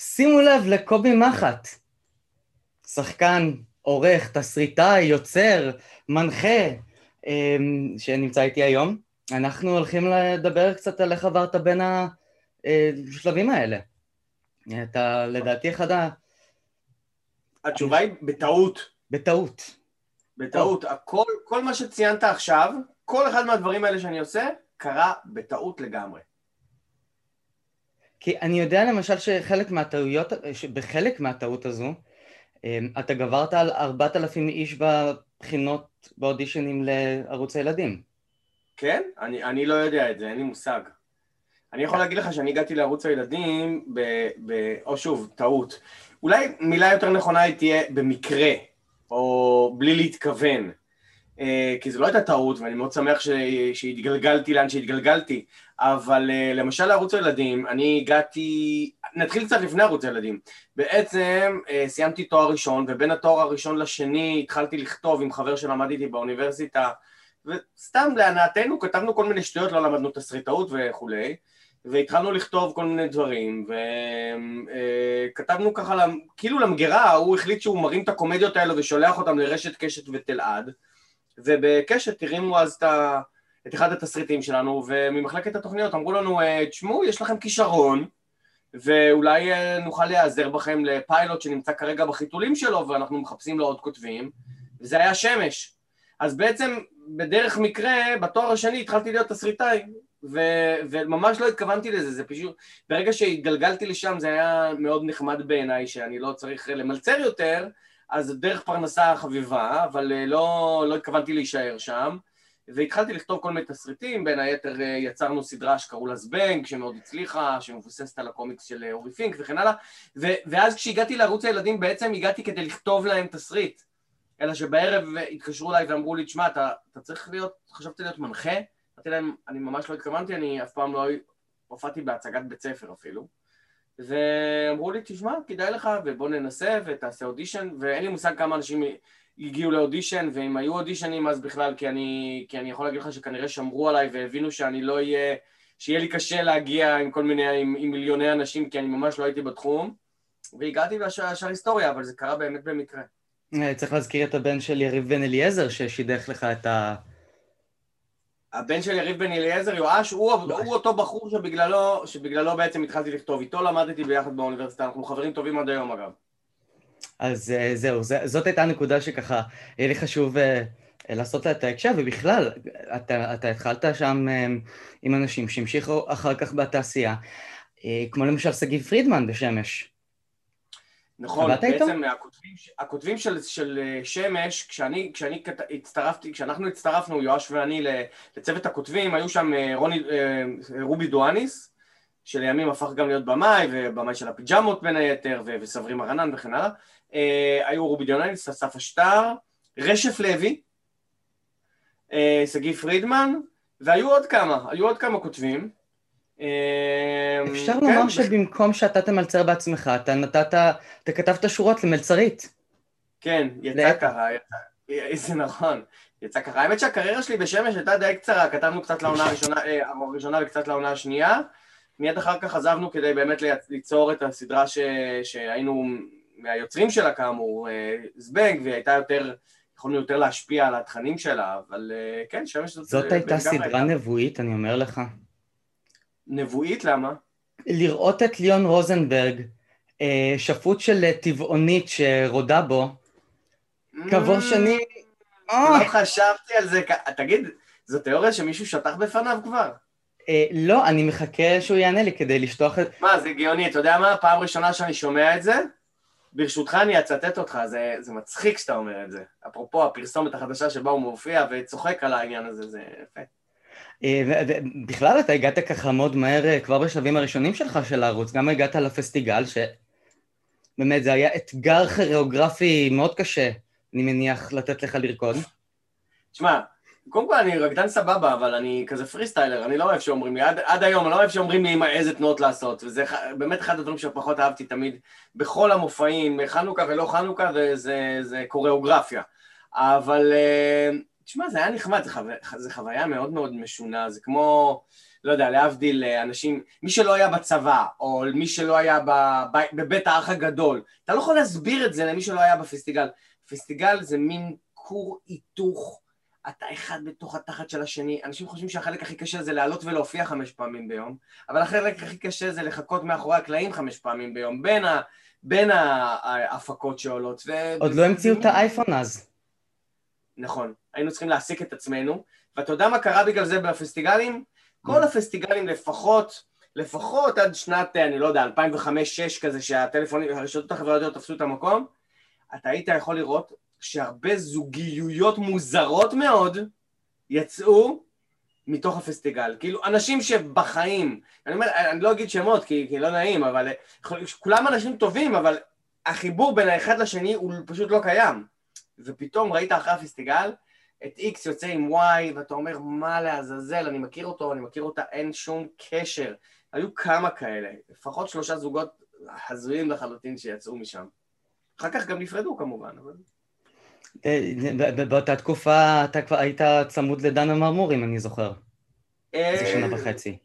שימו לב לקובי מחט, שחקן, עורך, תסריטאי, יוצר, מנחה, אמ, שנמצא איתי היום. אנחנו הולכים לדבר קצת על איך עברת בין השלבים האלה. אתה לדעתי אחד ה... התשובה היא בטעות. בטעות. בטעות. הכל, כל מה שציינת עכשיו, כל אחד מהדברים האלה שאני עושה, קרה בטעות לגמרי. כי אני יודע למשל שחלק מהטעויות, שבחלק מהטעות הזו, אמ, אתה גברת על ארבעת אלפים איש בבחינות, באודישנים לערוץ הילדים. כן? אני, אני לא יודע את זה, אין לי מושג. אני יכול להגיד לך שאני הגעתי לערוץ הילדים, ב, ב, או שוב, טעות. אולי מילה יותר נכונה היא תהיה במקרה, או בלי להתכוון. אה, כי זו לא הייתה טעות, ואני מאוד שמח שהתגלגלתי לאן שהתגלגלתי, אבל אה, למשל לערוץ הילדים, אני הגעתי, נתחיל קצת לפני ערוץ הילדים. בעצם אה, סיימתי תואר ראשון, ובין התואר הראשון לשני התחלתי לכתוב עם חבר שלמד איתי באוניברסיטה, וסתם להנאתנו כתבנו כל מיני שטויות, לא למדנו תסריטאות וכולי, והתחלנו לכתוב כל מיני דברים, וכתבנו ככה, כאילו למגירה, הוא החליט שהוא מרים את הקומדיות האלו ושולח אותם לרשת קשת ותלעד, ובקשת הרימו אז את, ה, את אחד התסריטים שלנו, וממחלקת התוכניות אמרו לנו, אה, תשמעו, יש לכם כישרון, ואולי אה, נוכל להיעזר בכם לפיילוט שנמצא כרגע בחיתולים שלו, ואנחנו מחפשים לו עוד כותבים, וזה היה שמש. אז בעצם, בדרך מקרה, בתואר השני התחלתי להיות תסריטאי, ו- וממש לא התכוונתי לזה, זה פשוט, ברגע שהתגלגלתי לשם זה היה מאוד נחמד בעיניי, שאני לא צריך למלצר יותר, אז דרך פרנסה חביבה, אבל אה, לא, לא התכוונתי להישאר שם. והתחלתי לכתוב כל מיני תסריטים, בין היתר אה, יצרנו סדרה שקראו לה זבנג, שמאוד הצליחה, שמבוססת על הקומיקס של אה, אורי פינק וכן הלאה, ו- ואז כשהגעתי לערוץ הילדים בעצם הגעתי כדי לכתוב להם תסריט, אלא שבערב התקשרו אליי ואמרו לי, תשמע, אתה, אתה צריך להיות, חשבתי להיות מנחה? אמרתי להם, אני ממש לא התכוונתי, אני אף פעם לא הופעתי בהצגת בית ספר אפילו. ואמרו לי, תשמע, כדאי לך, ובוא ננסה ותעשה אודישן, ואין לי מושג כמה אנשים הגיעו לאודישן, ואם היו אודישנים אז בכלל, כי אני, כי אני יכול להגיד לך שכנראה שמרו עליי והבינו שאני לא אהיה, שיהיה לי קשה להגיע עם כל מיני, עם, עם מיליוני אנשים, כי אני ממש לא הייתי בתחום, והגעתי ישר היסטוריה, אבל זה קרה באמת במקרה. אה, צריך להזכיר את הבן של יריב בן אליעזר ששידך לך את ה... הבן של יריב בן אליעזר, יואש, הוא, הוא אותו בחור שבגללו, שבגללו בעצם התחלתי לכתוב. איתו למדתי ביחד באוניברסיטה, אנחנו חברים טובים עד היום אגב. אז אה, זהו, זאת הייתה הנקודה שככה, היה לי חשוב uh, לעשות לה את ההקשר, ובכלל, אתה, אתה התחלת שם um, עם אנשים שהמשיכו אחר כך בתעשייה, uh, כמו למשל שגיב פרידמן בשמש. נכון, בעצם הכותבים, הכותבים של, של אה, שמש, כשאני, כשאני הצטרפתי, כשאנחנו הצטרפנו, יואש ואני, לצוות הכותבים, היו שם אה, רוני, אה, רובי דואניס, שלימים הפך גם להיות במאי, ובמאי של הפיג'מות בין היתר, וסברי מרנן וכן הלאה. היו רובי דואניס, אסף אשטר, רשף לוי, שגיא פרידמן, והיו עוד כמה, היו עוד כמה כותבים. אמ, אפשר לומר כן. שבמקום שאתה תמלצר בעצמך, אתה נתת, אתה כתבת שורות למלצרית. כן, יצא ככה, זה נכון, יצא ככה. האמת שהקריירה שלי בשמש הייתה די קצרה, כתבנו קצת לעונה הראשונה, אה, הראשונה וקצת לעונה השנייה. מיד אחר כך עזבנו כדי באמת ליצור את הסדרה ש... שהיינו מהיוצרים שלה כאמור, אה, זבנג, והיא הייתה יותר, יכולנו יותר להשפיע על התכנים שלה, אבל אה, כן, שמש זאת... זאת הייתה סדרה נבואית, אני אומר לך. נבואית? למה? לראות את ליאון רוזנברג, אה, שפוט של טבעונית שרודה בו, כעבור mm. שנים... לא אה. חשבתי על זה, תגיד, זו תיאוריה שמישהו שטח בפניו כבר? אה, לא, אני מחכה שהוא יענה לי כדי לשטוח את... מה, זה גאוני, אתה יודע מה? פעם ראשונה שאני שומע את זה, ברשותך אני אצטט אותך, זה, זה מצחיק שאתה אומר את זה. אפרופו הפרסומת החדשה שבה הוא מופיע וצוחק על העניין הזה, זה יפה. אה, ובכלל אתה הגעת ככה מאוד מהר אה, כבר בשלבים הראשונים שלך של הערוץ, גם הגעת לפסטיגל, שבאמת זה היה אתגר כוריאוגרפי מאוד קשה, אני מניח, לתת לך לרקוד. תשמע, קודם כל אני רקדן סבבה, אבל אני כזה פרי סטיילר, אני לא אוהב שאומרים לי, עד, עד היום אני לא אוהב שאומרים לי איזה תנועות לעשות, וזה באמת אחד הדברים שפחות אהבתי תמיד בכל המופעים, חנוכה ולא חנוכה, זה, זה קוריאוגרפיה. אבל... Uh, תשמע, זה היה נחמד, זה, חו... זה חוויה מאוד מאוד משונה, זה כמו... לא יודע, להבדיל אנשים, מי שלא היה בצבא, או מי שלא היה בבית האח הגדול, אתה לא יכול להסביר את זה למי שלא היה בפסטיגל. פסטיגל זה מין כור היתוך, אתה אחד בתוך התחת של השני, אנשים חושבים שהחלק הכי קשה זה לעלות ולהופיע חמש פעמים ביום, אבל החלק הכי קשה זה לחכות מאחורי הקלעים חמש פעמים ביום, בין, ה, בין ההפקות שעולות. ו... עוד לא המציאו את האייפון אז. נכון, היינו צריכים להעסיק את עצמנו, ואתה יודע מה קרה בגלל זה בפסטיגלים? כל הפסטיגלים לפחות, לפחות עד שנת, אני לא יודע, 2005-2006 כזה, שהטלפונים, הרשתות החברתיות תפסו את המקום, אתה היית יכול לראות שהרבה זוגיויות מוזרות מאוד יצאו מתוך הפסטיגל. כאילו, אנשים שבחיים, אני אומר, אני לא אגיד שמות כי, כי לא נעים, אבל כולם אנשים טובים, אבל החיבור בין האחד לשני הוא פשוט לא קיים. ופתאום ראית אחרי הפסטיגל את X יוצא עם Y, ואתה אומר, מה לעזאזל, אני מכיר אותו, אני מכיר אותה, אין שום קשר. היו כמה כאלה, לפחות שלושה זוגות הזויים לחלוטין שיצאו משם. אחר כך גם נפרדו כמובן, אבל... אה, באותה תקופה אתה כבר היית צמוד לדנה מרמור, אם אני זוכר. איזה אה, שנה וחצי.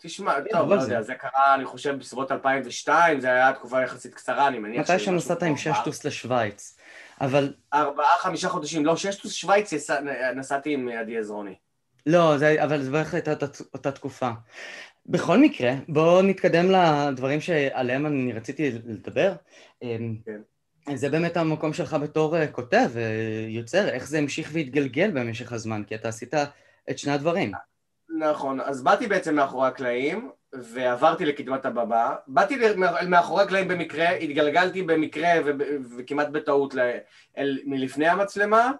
תשמע, טוב, לא יודע, זה קרה, אני חושב, בסביבות 2002, זה היה תקופה יחסית קצרה, אני מניח מתי שנסעת עם ששטוס לשוויץ, אבל... ארבעה, חמישה חודשים, לא, ששטוס שוויץ נסעתי עם עדי עזרוני. לא, אבל זה בערך הייתה אותה תקופה. בכל מקרה, בואו נתקדם לדברים שעליהם אני רציתי לדבר. אמ, כן. זה באמת המקום שלך בתור אה, כותב ויוצר, איך זה המשיך והתגלגל במשך הזמן, כי אתה עשית את שני הדברים. נכון, אז באתי בעצם מאחורי הקלעים ועברתי לקדמת הבמה. באתי מאחורי הקלעים במקרה, התגלגלתי במקרה וכמעט בטעות מלפני המצלמה,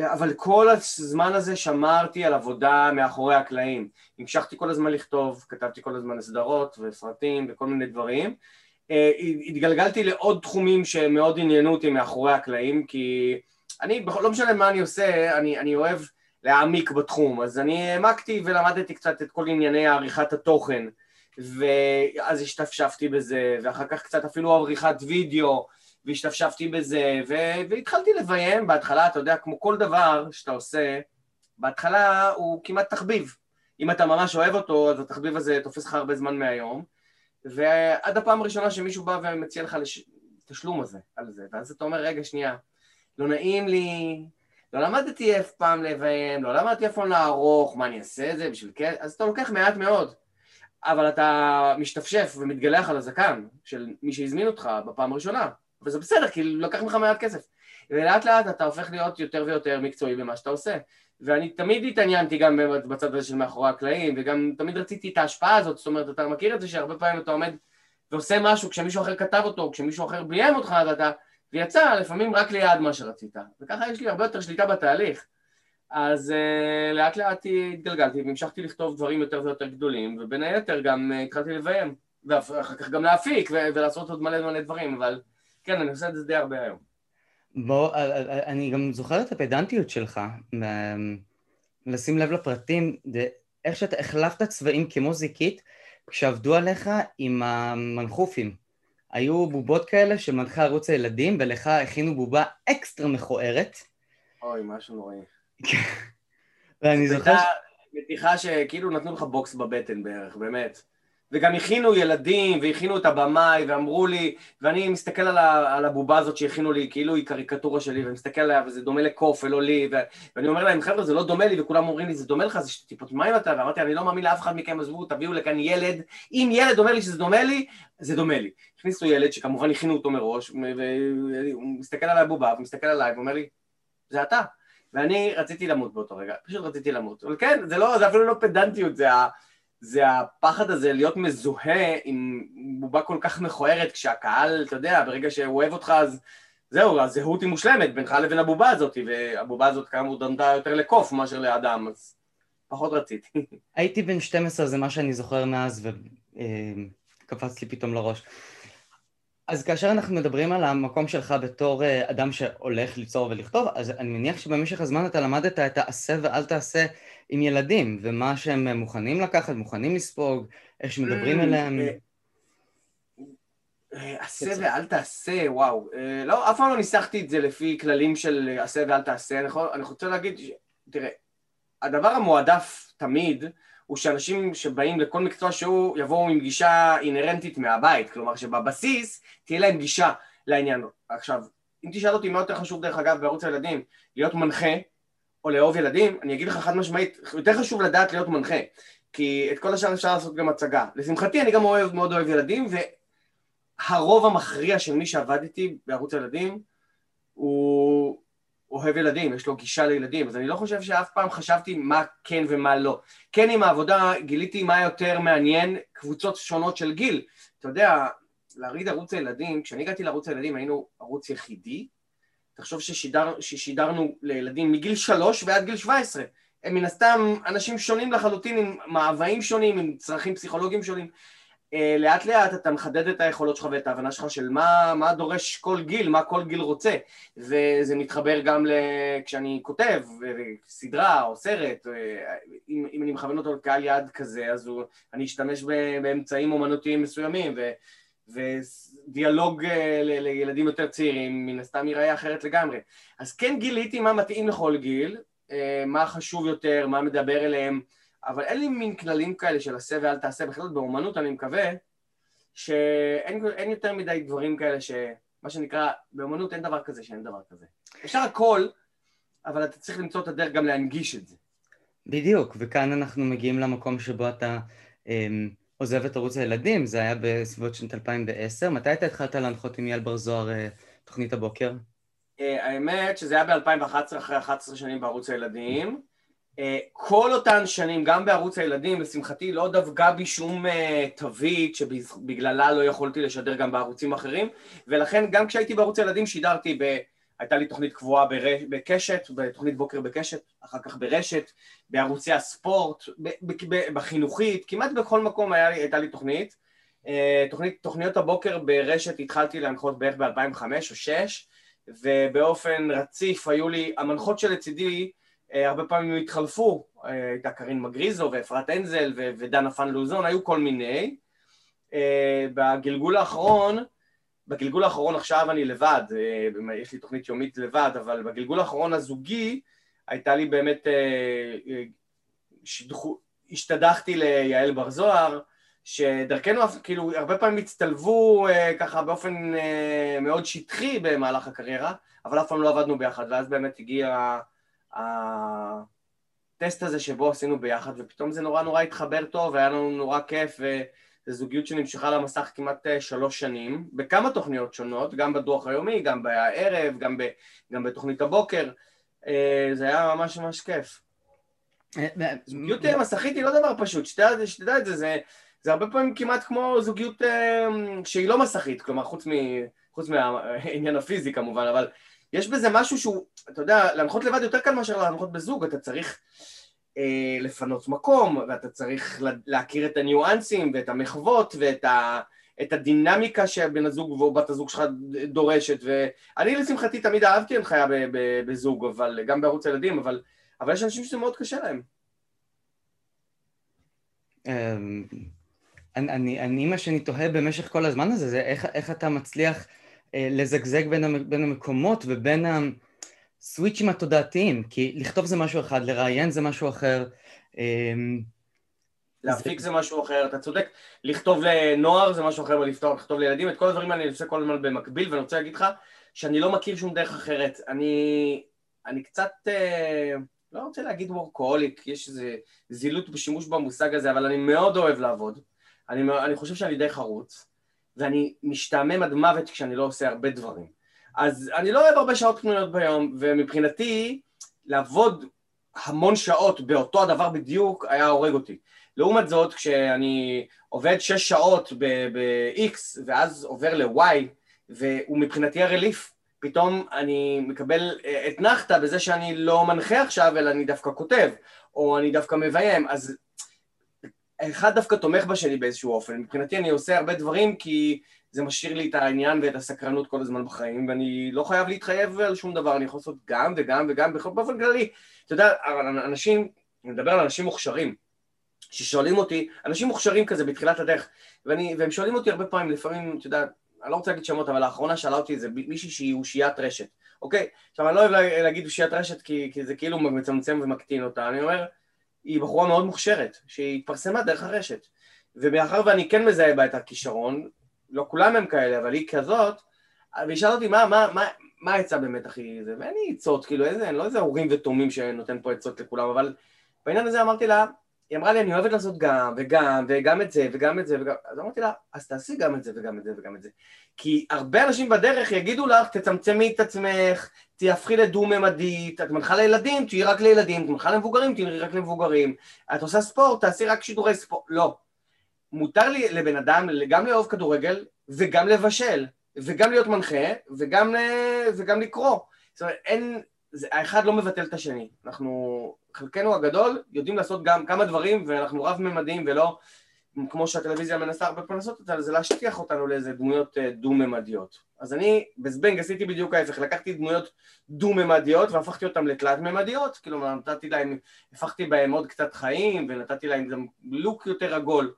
אבל כל הזמן הזה שמרתי על עבודה מאחורי הקלעים. המשכתי כל הזמן לכתוב, כתבתי כל הזמן סדרות וסרטים וכל מיני דברים. אה, התגלגלתי לעוד תחומים שמאוד עניינו אותי מאחורי הקלעים, כי אני, לא משנה מה אני עושה, אני, אני אוהב להעמיק בתחום, אז אני העמקתי ולמדתי קצת את כל ענייני עריכת התוכן, ואז השתפשפתי בזה, ואחר כך קצת אפילו עריכת וידאו, והשתפשפתי בזה, ו- והתחלתי לביים בהתחלה, אתה יודע, כמו כל דבר שאתה עושה, בהתחלה הוא כמעט תחביב. אם אתה ממש אוהב אותו, אז התחביב הזה תופס לך הרבה זמן מהיום. ועד הפעם הראשונה שמישהו בא ומציע לך לש... תשלום הזה, על זה, ואז אתה אומר, רגע, שנייה, לא נעים לי, לא למדתי אף פעם לביים, לא למדתי אף פעם לערוך, מה אני אעשה את זה בשביל כן, אז אתה לוקח מעט מאוד, אבל אתה משתפשף ומתגלח על הזקן של מי שהזמין אותך בפעם הראשונה, וזה בסדר, כי לקח ממך מעט כסף. ולאט לאט אתה הופך להיות יותר ויותר מקצועי במה שאתה עושה. ואני תמיד התעניינתי גם בצד הזה של מאחורי הקלעים, וגם תמיד רציתי את ההשפעה הזאת, זאת אומרת, אתה מכיר את זה שהרבה פעמים אתה עומד ועושה משהו כשמישהו אחר כתב אותו, כשמישהו אחר ביים אותך, ואתה... ויצא לפעמים רק ליד מה שרצית. וככה יש לי הרבה יותר שליטה בתהליך. אז uh, לאט לאט התגלגלתי והמשכתי לכתוב דברים יותר ויותר גדולים, ובין היתר גם uh, התחלתי לביים, ואחר כך גם להפיק ו- ולעשות עוד מלא מלא דברים, אבל כן, אני עושה את זה די הרבה היום. בוא, אה, אני גם זוכר את הפדנטיות שלך, לשים לב לפרטים, איך שאתה החלפת צבעים כמו זיקית כשעבדו עליך עם המנחופים. היו בובות כאלה של מנחה ערוץ הילדים, ולך הכינו בובה אקסטרה מכוערת. אוי, משהו נוראי. ואני זוכר... מתיחה שכאילו נתנו לך בוקס בבטן בערך, באמת. וגם הכינו ילדים, והכינו את הבמאי, ואמרו לי, ואני מסתכל על, ה, על הבובה הזאת שהכינו לי, כאילו היא קריקטורה שלי, ואני מסתכל עליה, וזה דומה לקוף ולא לי, ו, ואני אומר להם, חבר'ה, זה לא דומה לי, וכולם אומרים לי, זה דומה לך, זה טיפות מים אתה, ואמרתי, אני לא מאמין לאף אחד מכם, עזבו, תביאו לכאן ילד, אם ילד אומר לי שזה דומה לי, זה דומה לי. הכניסו ילד, שכמובן הכינו אותו מראש, והוא מסתכל על הבובה, ומסתכל עליי, ואומר לי, זה אתה. ואני רציתי למות באותו רגע, פשוט רציתי למות. אבל כן, זה, לא, זה אפילו לא פדנטיות, זה ה... זה הפחד הזה להיות מזוהה עם בובה כל כך מכוערת, כשהקהל, אתה יודע, ברגע שהוא אוהב אותך אז זהו, הזהות היא מושלמת בינך לבין הבובה הזאת, והבובה הזאת כאמור דנתה יותר לקוף מאשר לאדם, אז פחות רציתי. הייתי בן 12, זה מה שאני זוכר מאז, וקפץ לי פתאום לראש. אז כאשר אנחנו מדברים על המקום שלך בתור אה, אדם שהולך ליצור ולכתוב, אז אני מניח שבמשך הזמן אתה למדת את העשה ואל תעשה עם ילדים, ומה שהם מוכנים לקחת, מוכנים לספוג, איך שמדברים mm, אליהם. אה, אה, עשה ואל תעשה, וואו. לא, אף פעם לא ניסחתי את זה לפי כללים של עשה ואל תעשה. אני, רוצה להגיד, תראה, הדבר המועדף תמיד הוא שאנשים שבאים לכל מקצוע שהוא יבואו עם גישה אינהרנטית מהבית, כלומר שבבסיס תהיה להם גישה לעניין. עכשיו, אם תשאל אותי מה יותר חשוב דרך אגב בערוץ הילדים, להיות מנחה או לאהוב ילדים, אני אגיד לך חד משמעית, יותר חשוב לדעת להיות מנחה, כי את כל השאר אפשר לעשות גם הצגה. לשמחתי אני גם אוהב, מאוד אוהב ילדים, והרוב המכריע של מי שעבד איתי בערוץ הילדים הוא אוהב ילדים, יש לו גישה לילדים, אז אני לא חושב שאף פעם חשבתי מה כן ומה לא. כן עם העבודה גיליתי מה יותר מעניין קבוצות שונות של גיל. אתה יודע, להריד ערוץ הילדים, כשאני הגעתי לערוץ הילדים היינו ערוץ יחידי, תחשוב ששידר, ששידרנו לילדים מגיל שלוש ועד גיל שבע עשרה. הם מן הסתם אנשים שונים לחלוטין, עם מאוויים שונים, עם צרכים פסיכולוגיים שונים. אה, לאט לאט אתה מחדד את היכולות שלך ואת ההבנה שלך של מה, מה דורש כל גיל, מה כל גיל רוצה. וזה מתחבר גם כשאני כותב סדרה או סרט אה, אם, אם אני מכוון אותו לקהל יעד כזה אז הוא, אני אשתמש באמצעים אומנותיים מסוימים ו, ודיאלוג אה, לילדים יותר צעירים מן הסתם ייראה אחרת לגמרי. אז כן גיליתי מה מתאים לכל גיל, מה חשוב יותר, מה מדבר אליהם אבל אין לי מין כללים כאלה של עשה ואל תעשה, בכלל באומנות אני מקווה שאין יותר מדי דברים כאלה שמה שנקרא, באומנות אין דבר כזה שאין דבר כזה. אפשר הכל, אבל אתה צריך למצוא את הדרך גם להנגיש את זה. בדיוק, וכאן אנחנו מגיעים למקום שבו אתה אה, עוזב את ערוץ הילדים, זה היה בסביבות שנת 2010. מתי אתה התחלת להנחות עם יעל בר זוהר אה, תוכנית הבוקר? אה, האמת שזה היה ב-2011, אחרי 11 שנים בערוץ הילדים. אה, כל אותן שנים, גם בערוץ הילדים, לשמחתי לא דבקה בי שום אה, תווית שבגללה לא יכולתי לשדר גם בערוצים אחרים ולכן גם כשהייתי בערוץ הילדים שידרתי, ב... הייתה לי תוכנית קבועה בר... בקשת, בתוכנית בוקר בקשת, אחר כך ברשת, בערוצי הספורט, ב... ב... בחינוכית, כמעט בכל מקום היה לי, הייתה לי תוכנית. אה, תוכנית, תוכניות הבוקר ברשת התחלתי להנחות בערך ב-2005 או 2006 ובאופן רציף היו לי, המנחות שלצידי אה, הרבה פעמים התחלפו, אה, הייתה קרין מגריזו ואפרת אנזל ודנה פן לוזון, היו כל מיני. אה, בגלגול האחרון, בגלגול האחרון עכשיו אני לבד, יש לי תוכנית יומית לבד, אבל בגלגול האחרון הזוגי הייתה לי באמת, שדחו, השתדחתי ליעל בר זוהר, שדרכנו כאילו הרבה פעמים הצטלבו ככה באופן מאוד שטחי במהלך הקריירה, אבל אף פעם לא עבדנו ביחד, ואז באמת הגיע הטסט הזה שבו עשינו ביחד, ופתאום זה נורא נורא התחבר טוב, והיה לנו נורא כיף, וזו זוגיות שנמשכה על המסך כמעט אה, שלוש שנים, בכמה תוכניות שונות, גם בדוח היומי, גם בערב, גם, ב, גם בתוכנית הבוקר, אה, זה היה ממש ממש כיף. אה, זוגיות מסכית היא לא דבר פשוט, שתדע, שתדע את זה, זה, זה הרבה פעמים כמעט כמו זוגיות שהיא לא מסכית, כלומר חוץ, מ, חוץ מהעניין הפיזי כמובן, אבל יש בזה משהו שהוא, אתה יודע, להנחות לבד יותר קל מאשר להנחות בזוג, אתה צריך אה, לפנות מקום, ואתה צריך להכיר את הניואנסים ואת המחוות ואת ה, את הדינמיקה שבן הזוג או בת הזוג שלך דורשת, ואני לשמחתי תמיד אהבתי הנחיה בזוג, אבל גם בערוץ הילדים, אבל, אבל יש אנשים שזה מאוד קשה להם. אמ, אני, אני, מה שאני תוהה במשך כל הזמן הזה, זה איך, איך אתה מצליח לזגזג בין, בין המקומות ובין הסוויצ'ים התודעתיים, כי לכתוב זה משהו אחד, לראיין זה משהו אחר. אמ, להפיק זה... זה משהו אחר, אתה צודק, לכתוב לנוער זה משהו אחר ולכתוב לכתוב לילדים, את כל הדברים האלה אני עושה כל הזמן במקביל, ואני רוצה להגיד לך שאני לא מכיר שום דרך אחרת. אני, אני קצת, אה, לא רוצה להגיד וורקוהוליק, יש איזה זילות בשימוש במושג הזה, אבל אני מאוד אוהב לעבוד. אני, אני חושב שאני די חרוץ. ואני משתעמם עד מוות כשאני לא עושה הרבה דברים. אז אני לא אוהב הרבה שעות פנויות ביום, ומבחינתי לעבוד המון שעות באותו הדבר בדיוק היה הורג אותי. לעומת זאת, כשאני עובד שש שעות ב-X ואז עובר ל-Y, והוא מבחינתי הרליף, פתאום אני מקבל אתנחתא בזה שאני לא מנחה עכשיו, אלא אני דווקא כותב, או אני דווקא מביים, אז אחד דווקא תומך בשני באיזשהו אופן. מבחינתי אני עושה הרבה דברים כי זה משאיר לי את העניין ואת הסקרנות כל הזמן בחיים, ואני לא חייב להתחייב על שום דבר, אני יכול לעשות גם וגם וגם באופן כללי. אתה יודע, אנשים, אני מדבר על אנשים מוכשרים, ששואלים אותי, אנשים מוכשרים כזה בתחילת הדרך, ואני, והם שואלים אותי הרבה פעמים, לפעמים, אתה יודע, אני לא רוצה להגיד שמות, אבל לאחרונה שאלה אותי איזה מישהי שהיא אושיית רשת, אוקיי? עכשיו, אני לא אוהב להגיד אושיית רשת כי, כי זה כאילו מצמצם ומקטין אותה, אני אומר, היא בחורה מאוד מוכשרת, שהיא התפרסמה דרך הרשת. ומאחר ואני כן מזהה בה את הכישרון, לא כולם הם כאלה, אבל היא כזאת, והיא שאלה אותי מה, מה, מה, מה העצה באמת הכי זה, ואין לי עצות, כאילו איזה, אני לא איזה הורים ותומים שנותן פה עצות לכולם, אבל בעניין הזה אמרתי לה, היא אמרה לי, אני אוהבת לעשות גם, וגם, וגם את זה, וגם את זה, וגם... אז אמרתי לה, אז תעשי גם את זה, וגם את זה, וגם את זה. כי הרבה אנשים בדרך יגידו לך, תצמצמי את עצמך, תהפכי לדו-ממדית, את מנחה לילדים, תהיי רק לילדים, את מנחה למבוגרים, תהיי רק למבוגרים, את עושה ספורט, תעשי רק שידורי ספורט. לא. מותר לי לבן אדם גם לאהוב כדורגל, וגם לבשל, וגם להיות מנחה, וגם, וגם לקרוא. זאת אומרת, אין... זה, האחד לא מבטל את השני. אנחנו, חלקנו הגדול, יודעים לעשות גם כמה דברים, ואנחנו רב-ממדיים ולא, כמו שהטלוויזיה מנסה הרבה פעמים לעשות אותה, זה להשטיח אותנו לאיזה דמויות אה, דו-ממדיות. אז אני בזבנג עשיתי בדיוק ההפך, לקחתי דמויות דו-ממדיות והפכתי אותן לתלת-ממדיות, כאילו נתתי להם, הפכתי בהם עוד קצת חיים, ונתתי להם גם לוק יותר עגול.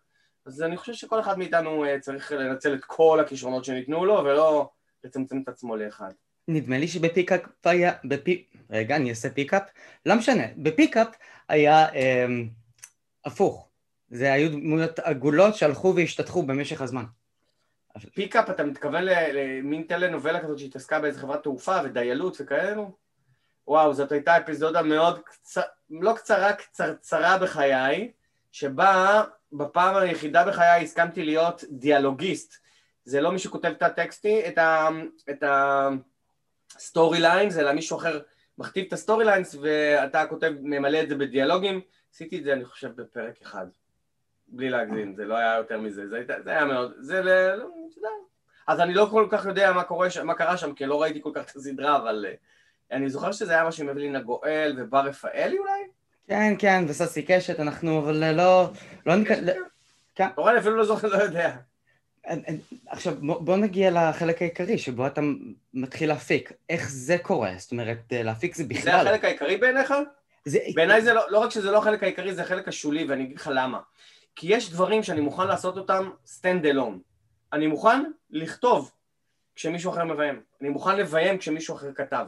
אז אני חושב שכל אחד מאיתנו אה, צריך לנצל את כל הכישרונות שניתנו לו, ולא לצמצם את עצמו לאחד. נדמה לי שבפיקאפ היה, בפי... רגע, אני אעשה פיקאפ, לא משנה, בפיקאפ היה אה, הפוך, זה היו דמויות עגולות שהלכו והשתתחו במשך הזמן. פיקאפ, אתה מתכוון למין טלנובלה כזאת שהתעסקה באיזה חברת תעופה ודיילות וכאלו? וואו, זאת הייתה אפיזודה מאוד קצרה, לא קצרה, קצרצרה בחיי, שבה בפעם היחידה בחיי הסכמתי להיות דיאלוגיסט. זה לא מי שכותב את הטקסט, את ה... את ה story lines, אלא מישהו אחר מכתיב את ה story lines ואתה כותב, ממלא את זה בדיאלוגים. עשיתי את זה, אני חושב, בפרק אחד. בלי להגזים, זה לא היה יותר מזה, זה, זה היה מאוד, זה ל... לא, אתה יודע. אז אני לא כל כך יודע מה, קורה, מה קרה שם, כי לא ראיתי כל כך את הסדרה, אבל uh, אני זוכר שזה היה משהו עם אבלינה גואל ובר רפאלי אולי? כן, כן, וססי קשת, אנחנו, אבל לא... לא ניכנס... כן. אורן אפילו לא זוכר, לא יודע. עכשיו בוא נגיע לחלק העיקרי שבו אתה מתחיל להפיק, איך זה קורה? זאת אומרת להפיק זה בכלל... זה החלק העיקרי בעיניך? זה... בעיניי זה לא, לא רק שזה לא החלק העיקרי, זה החלק השולי ואני אגיד לך למה. כי יש דברים שאני מוכן לעשות אותם stand alone. אני מוכן לכתוב כשמישהו אחר מביים, אני מוכן לביים כשמישהו אחר כתב.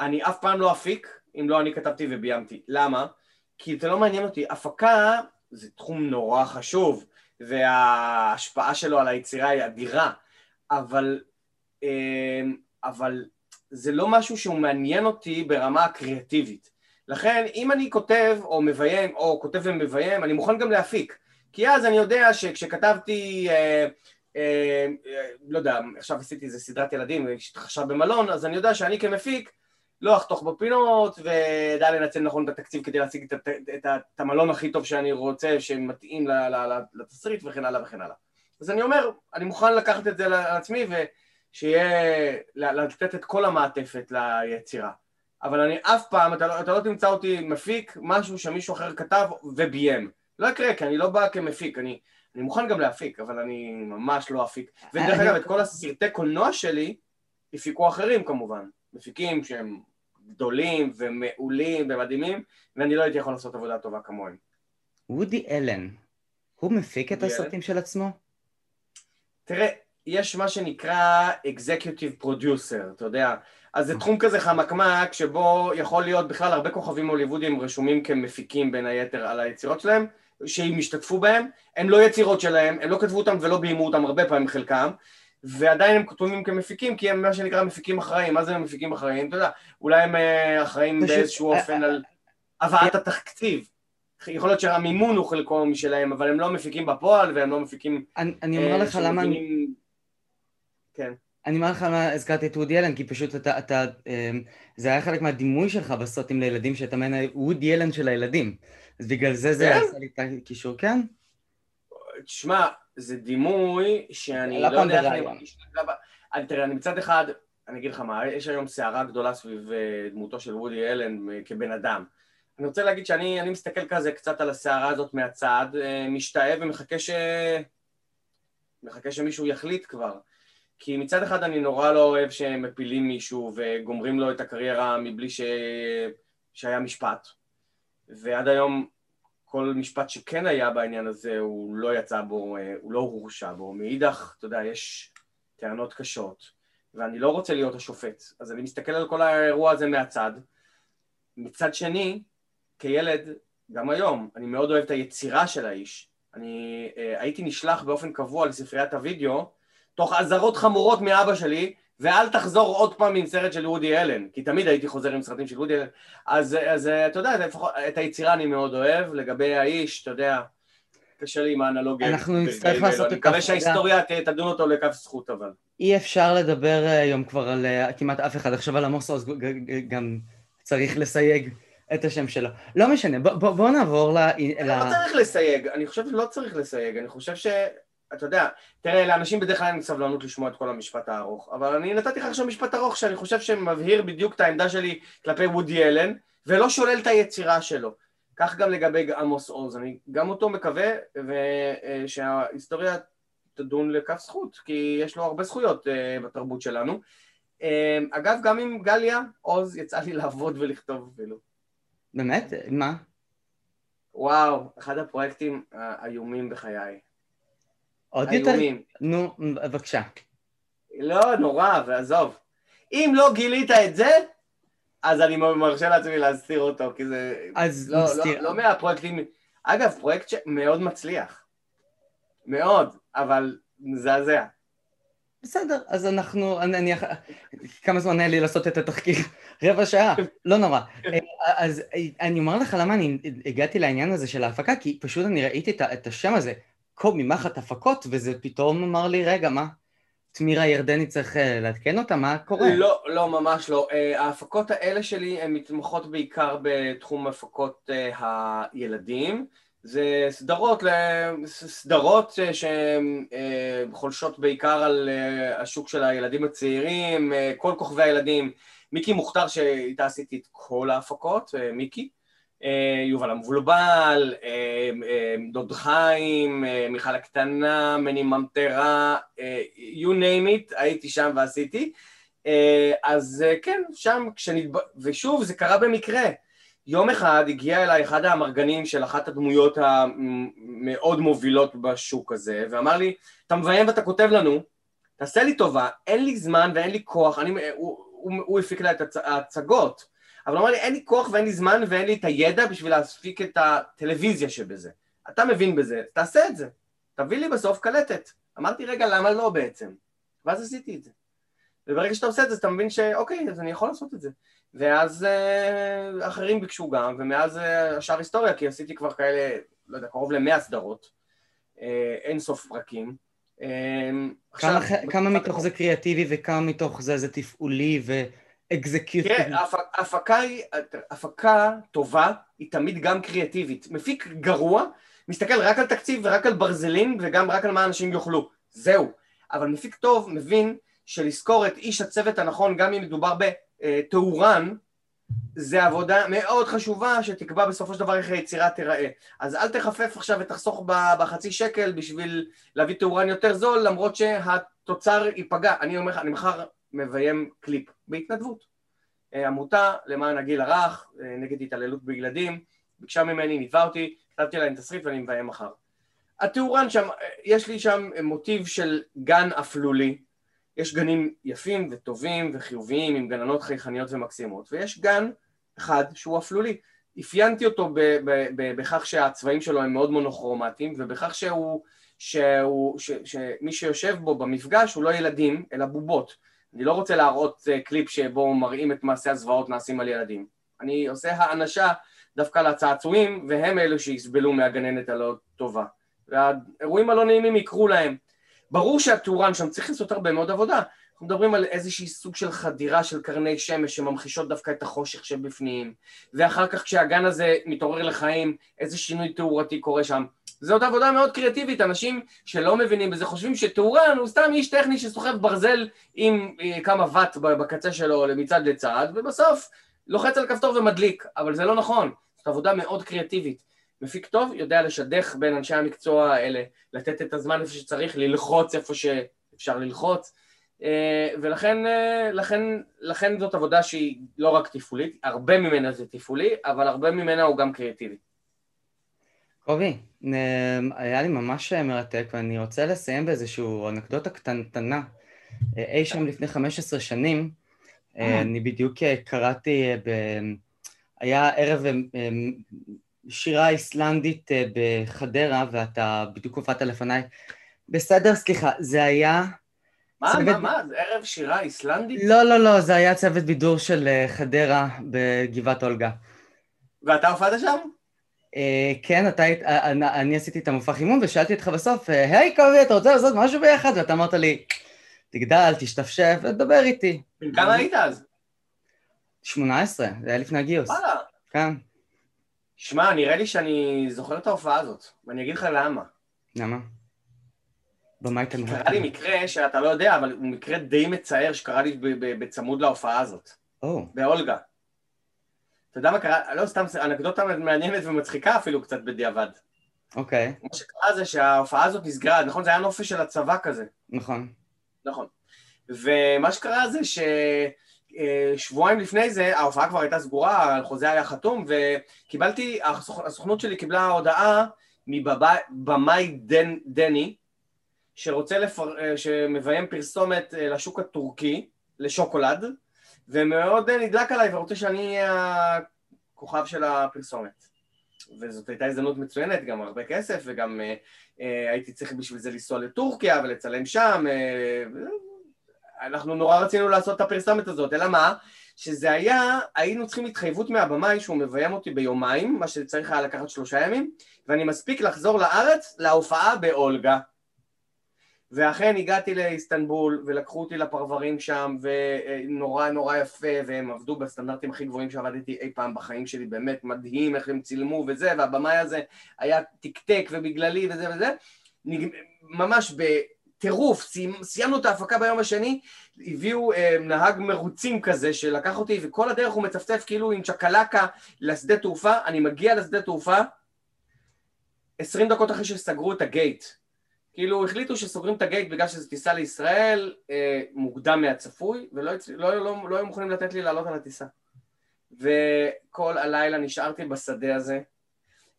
אני אף פעם לא אפיק אם לא אני כתבתי וביימתי. למה? כי זה לא מעניין אותי. הפקה זה תחום נורא חשוב. וההשפעה שלו על היצירה היא אדירה, אבל, אמ, אבל זה לא משהו שהוא מעניין אותי ברמה הקריאטיבית. לכן אם אני כותב או מביים, או כותב ומביים, אני מוכן גם להפיק. כי אז אני יודע שכשכתבתי, אה, אה, לא יודע, עכשיו עשיתי איזה סדרת ילדים, שהתרחשה במלון, אז אני יודע שאני כמפיק לא אחתוך בפינות, ודע לנצל נכון את התקציב כדי להשיג את, את, את, המלון הכי טוב שאני רוצה, שמתאים לתסריט וכן הלאה וכן הלאה. אז אני אומר, אני מוכן לקחת את זה על עצמי ושיהיה, לתת את כל המעטפת ליצירה. אבל אני אף פעם, אתה לא, אתה לא תמצא אותי מפיק משהו שמישהו אחר כתב וביים. לא יקרה, כי אני לא בא כמפיק, אני, אני מוכן גם להפיק, אבל אני ממש לא אפיק. ודרך אגב, את כל הסרטי קולנוע שלי הפיקו אחרים כמובן. מפיקים שהם גדולים ומעולים ומדהימים, ואני לא הייתי יכול לעשות עבודה טובה כמוהם. וודי אלן, הוא מפיק את הסרטים של עצמו? תראה, יש מה שנקרא Executive Producer, אתה יודע, אז זה תחום כזה חמקמק שבו יכול להיות בכלל הרבה כוכבים הוליוודיים רשומים כמפיקים בין היתר על היצירות שלהם, שהם השתתפו בהם, הם לא יצירות שלהם, הם לא כתבו אותם ולא ביימו אותם הרבה פעמים חלקם, ועדיין הם כתובים כמפיקים, כי הם מה שנקרא מפיקים אחראים. מה זה מפיקים אחראים? אתה יודע, אולי הם אה, אחראים באיזשהו אה, אופן על אה, הבאת התקציב. יכול להיות שהמימון הוא חלקו משלהם, אבל הם לא מפיקים בפועל, והם לא מפיקים... אני אומר לך למה... כן. אני אומר לך למה הזכרתי את וודי אלן, כי פשוט אתה, אתה, זה היה חלק מהדימוי שלך בסרטים לילדים, שאתה מעין וודי אלן של הילדים. אז בגלל זה זה כן? עשה לי את הקישור, כן? תשמע, זה דימוי שאני לא יודע איך אני מרגיש. תראה, אני מצד אחד, אני אגיד לך מה, יש היום סערה גדולה סביב אה, דמותו של וודי אלן אה, כבן אדם. אני רוצה להגיד שאני מסתכל כזה קצת על הסערה הזאת מהצד, אה, משתאה ומחכה ש... מחכה שמישהו יחליט כבר. כי מצד אחד אני נורא לא אוהב שהם מפילים מישהו וגומרים לו את הקריירה מבלי ש... שהיה משפט. ועד היום כל משפט שכן היה בעניין הזה, הוא לא יצא בו, אה, הוא לא הורשע בו. מאידך, אתה יודע, יש טענות קשות, ואני לא רוצה להיות השופט. אז אני מסתכל על כל האירוע הזה מהצד. מצד שני, כילד, גם היום, אני מאוד אוהב את היצירה של האיש. אני אה, הייתי נשלח באופן קבוע לספריית הוידאו, תוך אזהרות חמורות מאבא שלי, ואל תחזור עוד פעם עם סרט של וודי אלן, כי תמיד הייתי חוזר עם סרטים של וודי אלן. אז, אז אתה יודע, לפחות, את היצירה אני מאוד אוהב, לגבי האיש, אתה יודע, קשה לי עם האנלוגיה. אנחנו נצטרך לעשות את אני מקווה שההיסטוריה תדון אותו לכף זכות אבל. אי אפשר לדבר אה, היום כבר על אה, כמעט אף אחד, עכשיו על עמוס עוז גם צריך לסייג את השם שלו. לא משנה, בוא, בוא נעבור ל... לא צריך לסייג, אני חושב שלא צריך לסייג, אני חושב ש... אתה יודע, תראה, לאנשים בדרך כלל אין סבלנות לשמוע את כל המשפט הארוך, אבל אני נתתי לך עכשיו משפט ארוך שאני חושב שמבהיר בדיוק את העמדה שלי כלפי וודי אלן, ולא שולל את היצירה שלו. כך גם לגבי עמוס עוז, אני גם אותו מקווה אה, שההיסטוריה תדון לכף זכות, כי יש לו הרבה זכויות אה, בתרבות שלנו. אה, אגב, גם עם גליה עוז יצא לי לעבוד ולכתוב אפילו. באמת? מה? וואו, אחד הפרויקטים האיומים בחיי. עוד יותר? נו, בבקשה. לא, נורא, ועזוב. אם לא גילית את זה, אז אני מרשה לעצמי להסתיר אותו, כי זה... אז לא, נסתיר. לא, לא מהפרויקטים... אגב, פרויקט שמאוד מצליח. מאוד, אבל מזעזע. בסדר, אז אנחנו, אני, אני, כמה זמן היה לי לעשות את התחקיר? רבע שעה, לא נורא. אז אני אומר לך למה אני הגעתי לעניין הזה של ההפקה, כי פשוט אני ראיתי את השם הזה, קובי מחט הפקות, וזה פתאום אמר לי, רגע, מה? תמירה ירדני צריך אה, לעדכן אותה? מה קורה? לא, לא, ממש לא. אה, ההפקות האלה שלי הן מתמחות בעיקר בתחום הפקות אה, הילדים. זה סדרות, סדרות שהן חולשות בעיקר על השוק של הילדים הצעירים, כל כוכבי הילדים. מיקי מוכתר שאיתה עשיתי את כל ההפקות, מיקי. אה, יובל המבולבל, אה, אה, דוד חיים, מיכל הקטנה, מני ממטרה, you name it, הייתי שם ועשיתי. אז כן, שם כשנדב... ושוב, זה קרה במקרה. יום אחד הגיע אליי אחד האמרגנים של אחת הדמויות המאוד מובילות בשוק הזה, ואמר לי, אתה מביים ואתה כותב לנו, תעשה לי טובה, אין לי זמן ואין לי כוח, אני, הוא, הוא, הוא הפיק לה את ההצגות. אבל הוא אמר לי, אין לי כוח ואין לי זמן ואין לי את הידע בשביל להספיק את הטלוויזיה שבזה. אתה מבין בזה, תעשה את זה. תביא לי בסוף קלטת. אמרתי, רגע, למה לא בעצם? ואז עשיתי את זה. וברגע שאתה עושה את זה, אתה מבין שאוקיי, אז אני יכול לעשות את זה. ואז אה, אחרים ביקשו גם, ומאז אה, השאר היסטוריה, כי עשיתי כבר כאלה, לא יודע, קרוב למאה סדרות, אה, אין סוף פרקים. אה, כמה, עכשיו, כמה מתוך זה קריאטיבי וכמה מתוך זה זה תפעולי ו... אקזקיוטיב. תראה, הפקה, היא, הפקה טובה היא תמיד גם קריאטיבית. מפיק גרוע, מסתכל רק על תקציב ורק על ברזלים וגם רק על מה אנשים יאכלו. זהו. אבל מפיק טוב מבין שלזכור את איש הצוות הנכון, גם אם מדובר בתאורן, זה עבודה מאוד חשובה שתקבע בסופו של דבר איך היצירה תיראה. אז אל תחפף עכשיו ותחסוך בחצי שקל בשביל להביא תאורן יותר זול, למרות שהתוצר ייפגע. אני אומר לך, אני מחר מביים קליפ בהתנדבות. אה, עמותה למען הגיל הרך, אה, נגד התעללות בילדים, ביקשה ממני, ניווה אותי, כתבתי להם תסריט ואני מביים מחר. התאורן שם, אה, יש לי שם מוטיב של גן אפלולי, יש גנים יפים וטובים וחיוביים עם גננות חייכניות ומקסימות, ויש גן אחד שהוא אפלולי. אפיינתי אותו בכך שהצבעים שלו הם מאוד מונוכרומטיים ובכך שהוא, שהוא, ש, שמי שיושב בו במפגש הוא לא ילדים אלא בובות אני לא רוצה להראות אה, קליפ שבו מראים את מעשי הזוועות נעשים על ילדים. אני עושה האנשה דווקא לצעצועים, והם אלו שיסבלו מהגננת הלא טובה. והאירועים הלא נעימים יקרו להם. ברור שהטורן שם צריך לעשות הרבה מאוד עבודה. אנחנו מדברים על איזושהי סוג של חדירה של קרני שמש שממחישות דווקא את החושך שבפנים, ואחר כך כשהגן הזה מתעורר לחיים, איזה שינוי תאורתי קורה שם. עוד עבודה מאוד קריאטיבית, אנשים שלא מבינים בזה חושבים שטהורן הוא סתם איש טכני שסוחב ברזל עם אה, כמה ואט בקצה שלו מצד לצד, ובסוף לוחץ על כפתור ומדליק, אבל זה לא נכון, זאת עבודה מאוד קריאטיבית. מפיק טוב יודע לשדך בין אנשי המקצוע האלה, לתת את הזמן איפה שצריך, ללחוץ איפה שאפשר ללחוץ, אה, ולכן אה, לכן, לכן זאת עבודה שהיא לא רק תפעולית, הרבה ממנה זה תפעולי, אבל הרבה ממנה הוא גם קריאטיבי. קובי, היה לי ממש מרתק, ואני רוצה לסיים באיזושהי אנקדוטה קטנטנה. אי שם לפני 15 שנים, אה. אני בדיוק קראתי, ב... היה ערב שירה איסלנדית אה, בחדרה, ואתה בדיוק הופעת לפניי. בסדר, סליחה, זה היה... מה, צוות- מה, מה? זה ערב שירה איסלנדית? לא, לא, לא, זה היה צוות בידור של אה, חדרה בגבעת אולגה. ואתה הופעת שם? אה, כן, אתה היית, אה, אני, אני עשיתי את המופע חימום ושאלתי אותך בסוף, אה, היי קובי, אתה רוצה לעשות משהו ביחד? ואתה אמרת לי, תגדל, תשתפשף ותדבר איתי. כמה היית אז? 18, זה היה לפני הגיוס. וואלה. כן. שמע, נראה לי שאני זוכר את ההופעה הזאת, ואני אגיד לך למה. למה? במאי תנועה. קרה לי מקרה שאתה לא יודע, אבל הוא מקרה די מצער שקרה לי בצמוד להופעה הזאת, או, באולגה. אתה יודע מה קרה? לא, סתם אנקדוטה מעניינת ומצחיקה אפילו קצת בדיעבד. אוקיי, מה שקרה זה שההופעה הזאת נסגרה, נכון? זה היה נופש של הצבא כזה. נכון. נכון. ומה שקרה זה ששבועיים לפני זה ההופעה כבר הייתה סגורה, החוזה היה חתום, וקיבלתי, הסוכ- הסוכנות שלי קיבלה הודעה מבמאי דן, דני, שרוצה לפר... אה, שמביים פרסומת אה, לשוק הטורקי, לשוקולד, ומאוד אה, נדלק עליי ורוצה שאני אהיה הכוכב של הפרסומת. וזאת הייתה הזדמנות מצוינת, גם הרבה כסף, וגם אה, אה, הייתי צריך בשביל זה לנסוע לטורקיה ולצלם שם. אה, אנחנו נורא רצינו לעשות את הפרסומת הזאת, אלא מה? שזה היה, היינו צריכים התחייבות מהבמאי שהוא מביים אותי ביומיים, מה שצריך היה לקחת שלושה ימים, ואני מספיק לחזור לארץ להופעה באולגה. ואכן הגעתי לאיסטנבול, ולקחו אותי לפרברים שם, ונורא נורא יפה, והם עבדו בסטנדרטים הכי גבוהים שעבדתי אי פעם בחיים שלי, באמת מדהים איך הם צילמו וזה, והבמאי הזה היה תקתק ובגללי וזה וזה. ממש בטירוף, סיימ... סיימנו את ההפקה ביום השני, הביאו אה, נהג מרוצים כזה שלקח אותי, וכל הדרך הוא מצפצף כאילו עם צ'קלקה לשדה תעופה, אני מגיע לשדה תעופה, עשרים דקות אחרי שסגרו את הגייט. כאילו החליטו שסוגרים את הגייט בגלל שזו טיסה לישראל אה, מוקדם מהצפוי, ולא הצ... לא, לא, לא היו מוכנים לתת לי לעלות על הטיסה. וכל הלילה נשארתי בשדה הזה,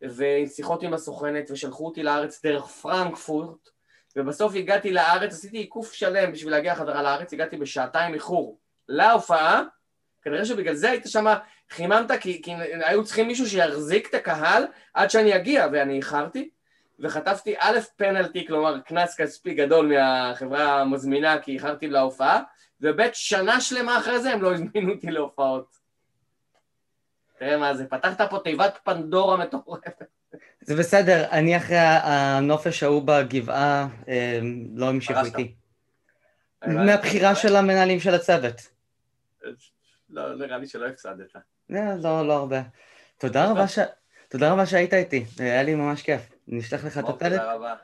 ועם שיחות עם הסוכנת, ושלחו אותי לארץ דרך פרנקפורט, ובסוף הגעתי לארץ, עשיתי עיקוף שלם בשביל להגיע חזרה לארץ, הגעתי בשעתיים איחור להופעה, כנראה שבגלל זה היית שם, חיממת, כי, כי היו צריכים מישהו שיחזיק את הקהל עד שאני אגיע, ואני איחרתי. וחטפתי א' פנלטי, כלומר קנס כספי גדול מהחברה המזמינה כי איחרתי להופעה, וב' שנה שלמה אחרי זה הם לא הזמינו אותי להופעות. תראה מה זה, פתחת פה תיבת פנדורה מטורפת. זה בסדר, אני אחרי הנופש ההוא בגבעה, אה, לא המשיכו. איתי. מהבחירה של המנהלים של הצוות. לא, נראה לי שלא הפסדת. לא, לא, לא הרבה. תודה רבה שהיית איתי, היה לי ממש כיף. נשלח לך את אוקיי, רבה.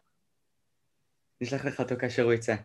נשלח לך אותו כאשר הוא יצא.